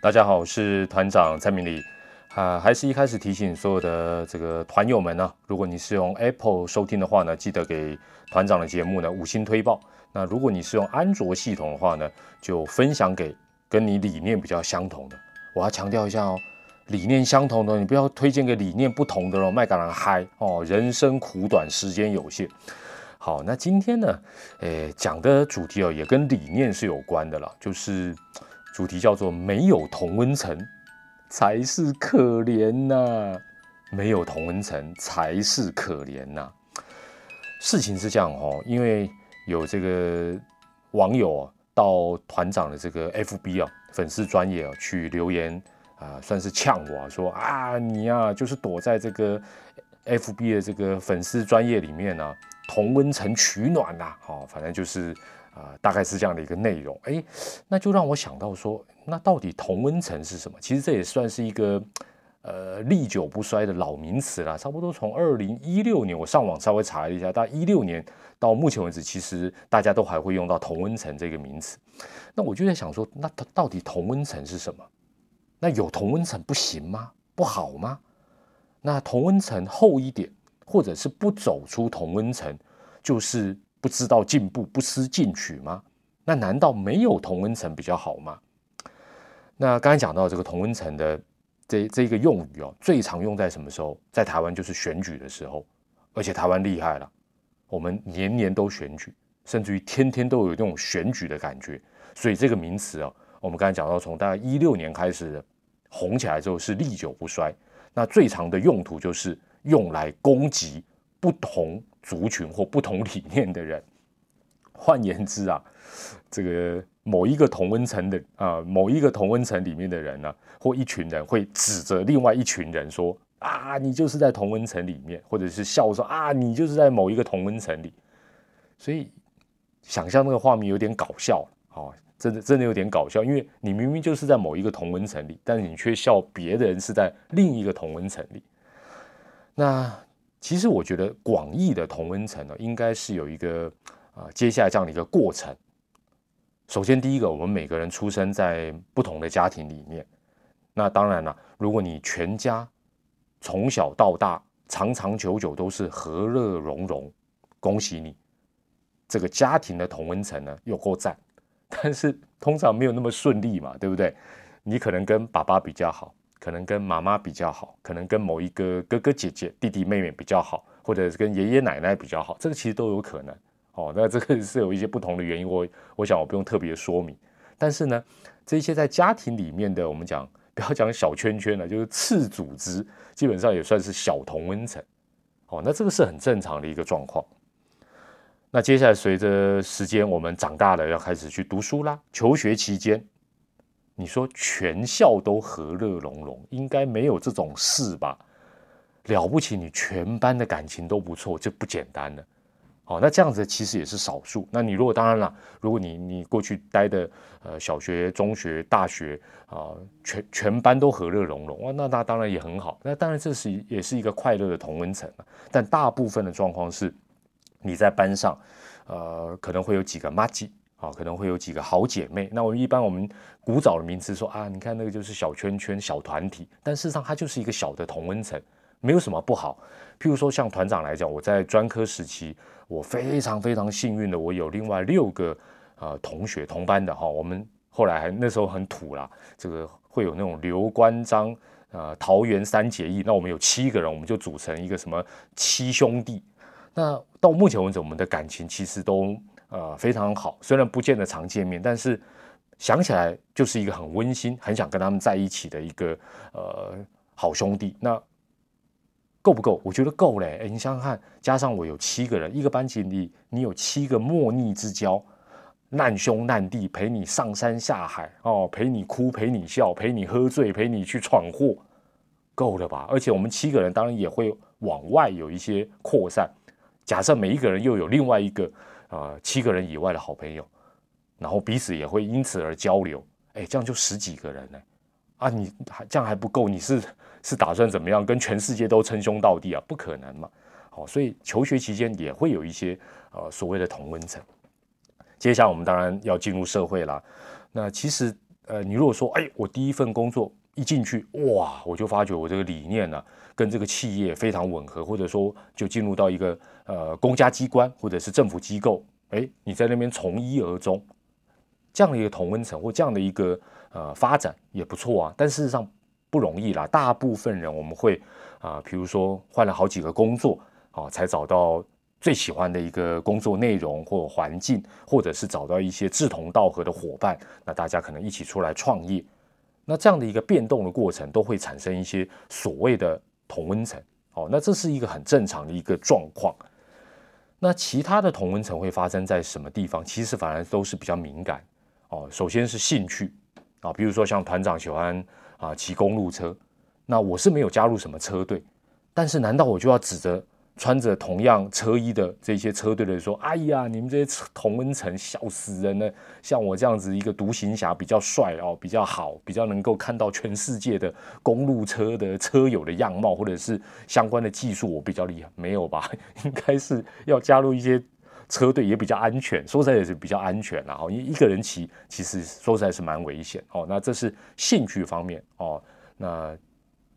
大家好，我是团长蔡明礼啊。还是一开始提醒所有的这个团友们呢，如果你是用 Apple 收听的话呢，记得给团长的节目呢五星推报。那如果你是用安卓系统的话呢，就分享给跟你理念比较相同的。我要强调一下哦，理念相同的，你不要推荐给理念不同的喽，麦秆人嗨哦。人生苦短，时间有限。好，那今天呢，诶，讲的主题哦，也跟理念是有关的了，就是主题叫做“没有同温层才是可怜呐”，没有同温层才是可怜呐。事情是这样哦，因为有这个网友啊到团长的这个 FB 啊粉丝专业啊去留言啊，算是呛我说啊，你呀就是躲在这个 FB 的这个粉丝专业里面呢。同温层取暖呐，好，反正就是啊，大概是这样的一个内容。哎，那就让我想到说，那到底同温层是什么？其实这也算是一个呃历久不衰的老名词了。差不多从二零一六年，我上网稍微查了一下，到一六年到目前为止，其实大家都还会用到同温层这个名词。那我就在想说，那它到底同温层是什么？那有同温层不行吗？不好吗？那同温层厚一点？或者是不走出同温层，就是不知道进步、不思进取吗？那难道没有同温层比较好吗？那刚才讲到这个同温层的这这个用语哦，最常用在什么时候？在台湾就是选举的时候，而且台湾厉害了，我们年年都选举，甚至于天天都有那种选举的感觉。所以这个名词哦，我们刚才讲到，从大概一六年开始红起来之后是历久不衰。那最长的用途就是。用来攻击不同族群或不同理念的人。换言之啊，这个某一个同温层的啊，某一个同温层里面的人呢，或一群人会指责另外一群人说：“啊，你就是在同温层里面。”或者是笑说：“啊，你就是在某一个同温层里。”所以想象那个画面有点搞笑啊，真的真的有点搞笑，因为你明明就是在某一个同温层里，但是你却笑别的人是在另一个同温层里。那其实我觉得广义的同温层呢，应该是有一个啊，接下来这样的一个过程。首先，第一个，我们每个人出生在不同的家庭里面。那当然了，如果你全家从小到大长长久久都是和乐融融，恭喜你，这个家庭的同温层呢又够赞。但是通常没有那么顺利嘛，对不对？你可能跟爸爸比较好。可能跟妈妈比较好，可能跟某一个哥哥姐姐、弟弟妹妹比较好，或者是跟爷爷奶奶比较好，这个其实都有可能。哦，那这个是有一些不同的原因，我我想我不用特别说明。但是呢，这些在家庭里面的，我们讲 不要讲小圈圈了，就是次组织，基本上也算是小同温层。哦，那这个是很正常的一个状况。那接下来随着时间，我们长大了，要开始去读书啦，求学期间。你说全校都和乐融融，应该没有这种事吧？了不起，你全班的感情都不错，这不简单了。好，那这样子其实也是少数。那你如果当然了，如果你你过去待的呃小学、中学、大学啊，全全班都和乐融融啊，那那当然也很好。那当然这是也是一个快乐的同温层但大部分的状况是，你在班上呃可能会有几个妈啊，可能会有几个好姐妹。那我们一般我们古早的名词说啊，你看那个就是小圈圈、小团体，但事实上它就是一个小的同温层，没有什么不好。譬如说像团长来讲，我在专科时期，我非常非常幸运的，我有另外六个呃同学同班的哈。我们后来还那时候很土啦，这个会有那种刘关张呃桃园三结义，那我们有七个人，我们就组成一个什么七兄弟。那到目前为止，我们的感情其实都。呃，非常好，虽然不见得常见面，但是想起来就是一个很温馨、很想跟他们在一起的一个呃好兄弟。那够不够？我觉得够嘞。你想想看，加上我有七个人，一个班级里你有七个莫逆之交，难兄难弟，陪你上山下海哦，陪你哭，陪你笑，陪你喝醉，陪你去闯祸，够了吧？而且我们七个人当然也会往外有一些扩散。假设每一个人又有另外一个。啊，七个人以外的好朋友，然后彼此也会因此而交流，哎，这样就十几个人呢，啊，你还这样还不够，你是是打算怎么样跟全世界都称兄道弟啊？不可能嘛，好，所以求学期间也会有一些呃所谓的同温层。接下来我们当然要进入社会了，那其实呃，你如果说，哎，我第一份工作一进去，哇，我就发觉我这个理念呢，跟这个企业非常吻合，或者说就进入到一个呃公家机关或者是政府机构，哎，你在那边从一而终，这样的一个同温层或这样的一个呃发展也不错啊。但事实上不容易啦，大部分人我们会啊，比如说换了好几个工作啊，才找到。最喜欢的一个工作内容或环境，或者是找到一些志同道合的伙伴，那大家可能一起出来创业，那这样的一个变动的过程，都会产生一些所谓的同温层。哦，那这是一个很正常的一个状况。那其他的同温层会发生在什么地方？其实反而都是比较敏感。哦，首先是兴趣啊，比如说像团长喜欢啊骑公路车，那我是没有加入什么车队，但是难道我就要指着？穿着同样车衣的这些车队的人说：“哎呀，你们这些同温层笑死人了！像我这样子一个独行侠，比较帅哦，比较好，比较能够看到全世界的公路车的车友的样貌，或者是相关的技术，我比较厉害，没有吧？应该是要加入一些车队，也比较安全。说实在也是比较安全啦。哦，因为一个人骑，其实说实在是蛮危险哦。那这是兴趣方面哦。那。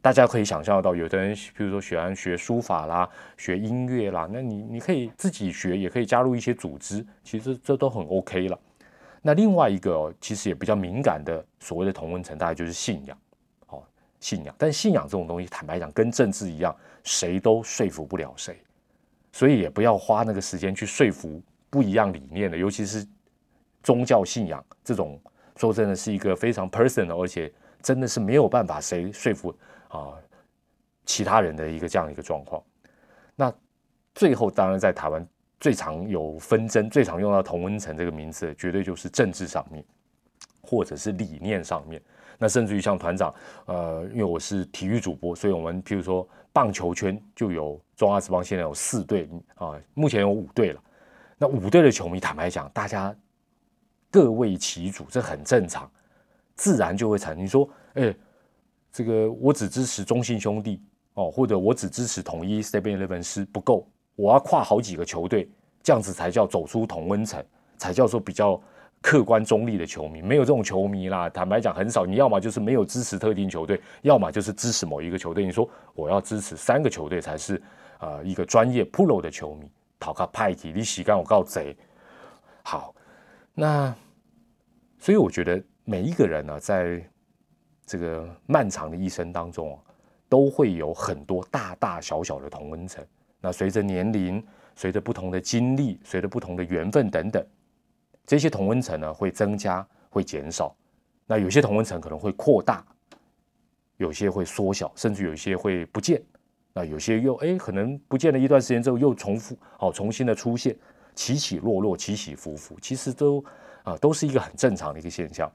大家可以想象到，有的人，比如说喜欢学书法啦，学音乐啦，那你你可以自己学，也可以加入一些组织，其实这都很 OK 了。那另外一个其实也比较敏感的所谓的同温层，大概就是信仰，哦，信仰。但信仰这种东西，坦白讲，跟政治一样，谁都说服不了谁，所以也不要花那个时间去说服不一样理念的，尤其是宗教信仰这种，说真的是一个非常 personal，而且真的是没有办法谁说服。啊，其他人的一个这样一个状况，那最后当然在台湾最常有纷争、最常用到同温层这个名字，绝对就是政治上面，或者是理念上面。那甚至于像团长，呃，因为我是体育主播，所以我们譬如说棒球圈就有中华职棒现在有四队啊，目前有五队了。那五队的球迷，坦白讲，大家各为其主，这很正常，自然就会产生。说，哎。这个我只支持中信兄弟哦，或者我只支持统一 Seven Eleven 是不够，我要跨好几个球队，这样子才叫走出同温层，才叫做比较客观中立的球迷。没有这种球迷啦，坦白讲很少。你要么就是没有支持特定球队，要么就是支持某一个球队。你说我要支持三个球队才是呃一个专业 Pro 的球迷。讨个派体，你洗干我告贼。好，那所以我觉得每一个人呢，在这个漫长的一生当中啊，都会有很多大大小小的同温层。那随着年龄，随着不同的经历，随着不同的缘分等等，这些同温层呢会增加，会减少。那有些同温层可能会扩大，有些会缩小，甚至有些会不见。那有些又哎，可能不见了一段时间之后又重复，好，重新的出现，起起落落，起起伏伏，其实都啊都是一个很正常的一个现象。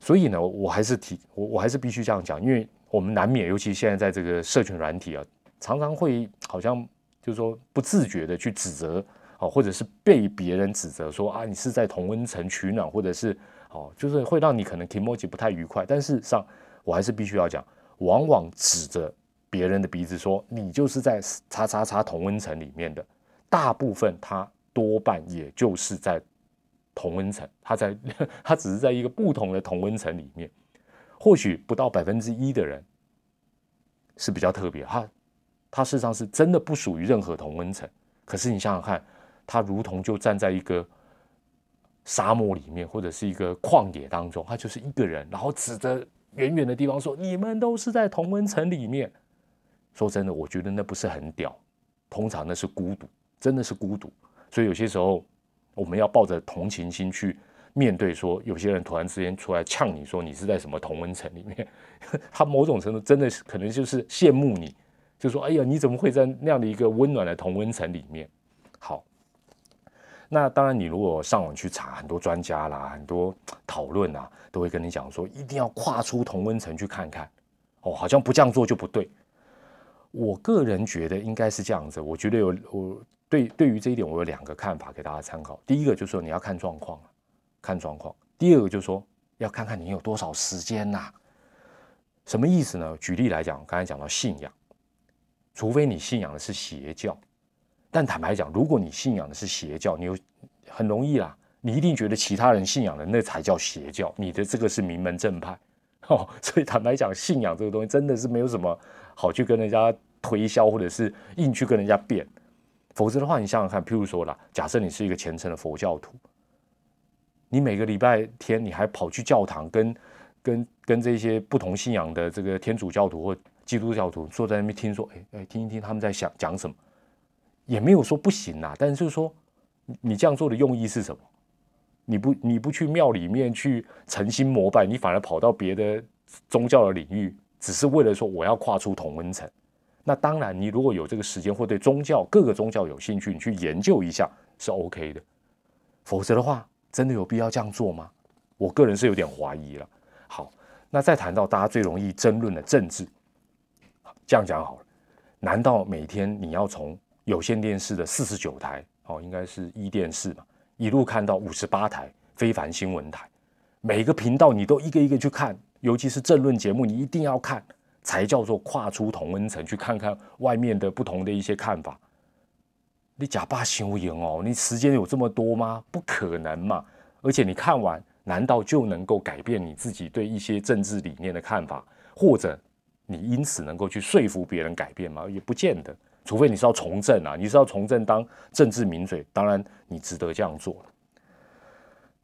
所以呢，我还是提我我还是必须这样讲，因为我们难免，尤其现在在这个社群软体啊，常常会好像就是说不自觉的去指责哦，或者是被别人指责说啊，你是在同温层取暖，或者是哦，就是会让你可能 emoji 不太愉快。但事实上，我还是必须要讲，往往指着别人的鼻子说你就是在叉叉叉同温层里面的，大部分他多半也就是在。同温层，它在它只是在一个不同的同温层里面，或许不到百分之一的人是比较特别，他他事实上是真的不属于任何同温层。可是你想想看，他如同就站在一个沙漠里面，或者是一个旷野当中，他就是一个人，然后指着远远的地方说：“你们都是在同温层里面。”说真的，我觉得那不是很屌，通常那是孤独，真的是孤独。所以有些时候。我们要抱着同情心去面对，说有些人突然之间出来呛你说你是在什么同温层里面，他某种程度真的是可能就是羡慕你，就说哎呀你怎么会在那样的一个温暖的同温层里面？好，那当然你如果上网去查，很多专家啦，很多讨论啊，都会跟你讲说一定要跨出同温层去看看，哦，好像不这样做就不对。我个人觉得应该是这样子，我觉得有我。对，对于这一点，我有两个看法给大家参考。第一个就是说你要看状况，看状况；第二个就是说要看看你有多少时间呐。什么意思呢？举例来讲，刚才讲到信仰，除非你信仰的是邪教，但坦白讲，如果你信仰的是邪教，你有很容易啦，你一定觉得其他人信仰的那才叫邪教，你的这个是名门正派 哦。所以坦白讲，信仰这个东西真的是没有什么好去跟人家推销，或者是硬去跟人家辩。否则的话，你想想看，譬如说啦，假设你是一个虔诚的佛教徒，你每个礼拜天你还跑去教堂，跟跟跟这些不同信仰的这个天主教徒或基督教徒坐在那边听说，哎哎，听一听他们在想讲什么，也没有说不行呐。但是就是说，你这样做的用意是什么？你不你不去庙里面去诚心膜拜，你反而跑到别的宗教的领域，只是为了说我要跨出同温层。那当然，你如果有这个时间或对宗教各个宗教有兴趣，你去研究一下是 OK 的。否则的话，真的有必要这样做吗？我个人是有点怀疑了。好，那再谈到大家最容易争论的政治，这样讲好了。难道每天你要从有线电视的四十九台，哦，应该是一电视嘛，一路看到五十八台非凡新闻台，每个频道你都一个一个去看，尤其是政论节目，你一定要看。才叫做跨出同温层，去看看外面的不同的一些看法。你假扮修营哦，你时间有这么多吗？不可能嘛！而且你看完，难道就能够改变你自己对一些政治理念的看法，或者你因此能够去说服别人改变吗？也不见得。除非你是要从政啊，你是要从政当政治名嘴，当然你值得这样做。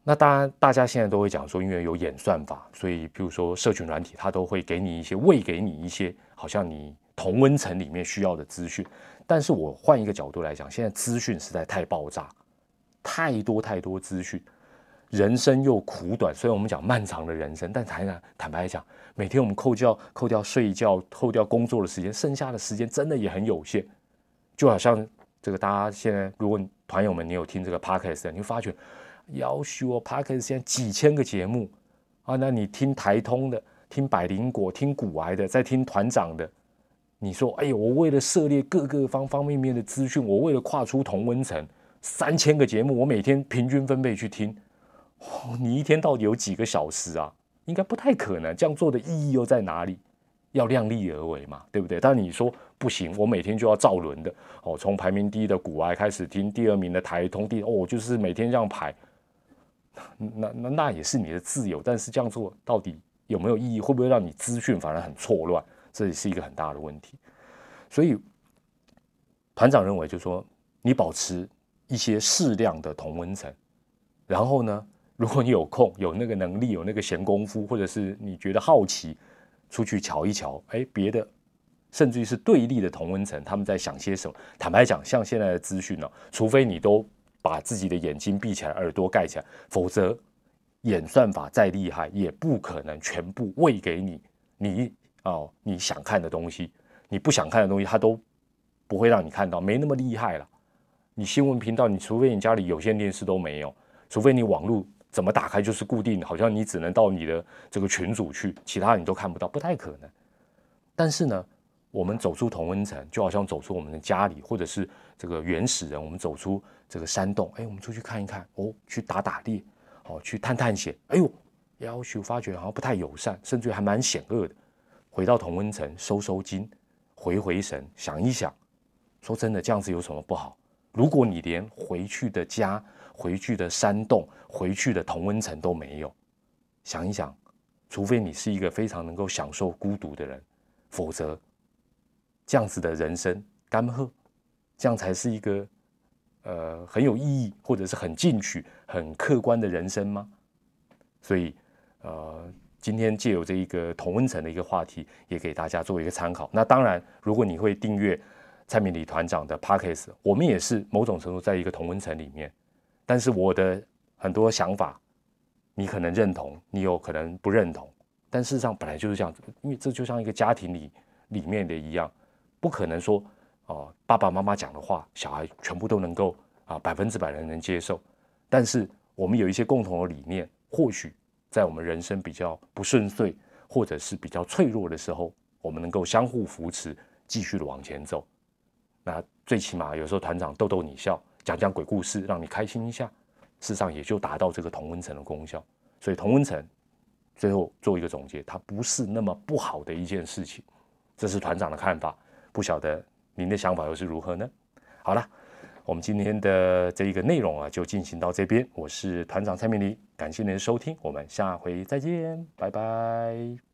那当然，大家现在都会讲说，因为有演算法，所以比如说社群软体，它都会给你一些喂给你一些好像你同温层里面需要的资讯。但是我换一个角度来讲，现在资讯实在太爆炸，太多太多资讯，人生又苦短。虽然我们讲漫长的人生，但坦坦坦白讲，每天我们扣掉扣掉睡觉、扣掉工作的时间，剩下的时间真的也很有限。就好像这个大家现在，如果团友们你有听这个 podcast，你会发觉。要求我 p a r k e r 现在几千个节目啊，那你听台通的，听百灵果，听古癌的，再听团长的，你说，哎呦，我为了涉猎各个方方面面的资讯，我为了跨出同温层，三千个节目，我每天平均分配去听，哦你一天到底有几个小时啊？应该不太可能，这样做的意义又在哪里？要量力而为嘛，对不对？但你说不行，我每天就要照轮的哦，从排名第一的古癌开始听，第二名的台通，第哦，就是每天这样排。那那那也是你的自由，但是这样做到底有没有意义？会不会让你资讯反而很错乱？这也是一个很大的问题。所以团长认为，就是说你保持一些适量的同温层，然后呢，如果你有空、有那个能力、有那个闲工夫，或者是你觉得好奇，出去瞧一瞧，哎，别的甚至于是对立的同温层，他们在想些什么？坦白讲，像现在的资讯呢，除非你都。把自己的眼睛闭起来，耳朵盖起来，否则演算法再厉害，也不可能全部喂给你你哦你想看的东西，你不想看的东西，它都不会让你看到，没那么厉害了。你新闻频道，你除非你家里有线电视都没有，除非你网络怎么打开就是固定，好像你只能到你的这个群组去，其他你都看不到，不太可能。但是呢？我们走出同温层，就好像走出我们的家里，或者是这个原始人。我们走出这个山洞，哎，我们出去看一看，哦，去打打猎，哦，去探探险。哎呦，要求发觉好像不太友善，甚至还蛮险恶的。回到同温层，收收筋，回回神，想一想，说真的，这样子有什么不好？如果你连回去的家、回去的山洞、回去的同温层都没有，想一想，除非你是一个非常能够享受孤独的人，否则。这样子的人生，干喝，这样才是一个呃很有意义，或者是很进取、很客观的人生吗？所以，呃，今天借由这一个同温层的一个话题，也给大家做一个参考。那当然，如果你会订阅蔡明礼团长的 p a c k a g e 我们也是某种程度在一个同温层里面。但是我的很多想法，你可能认同，你有可能不认同。但事实上本来就是这样子，因为这就像一个家庭里里面的一样。不可能说，哦，爸爸妈妈讲的话，小孩全部都能够啊百分之百的能接受。但是我们有一些共同的理念，或许在我们人生比较不顺遂或者是比较脆弱的时候，我们能够相互扶持，继续的往前走。那最起码有时候团长逗逗你笑，讲讲鬼故事，让你开心一下，事实上也就达到这个同温层的功效。所以同温层最后做一个总结，它不是那么不好的一件事情。这是团长的看法。不晓得您的想法又是如何呢？好了，我们今天的这一个内容啊，就进行到这边。我是团长蔡明黎，感谢您的收听，我们下回再见，拜拜。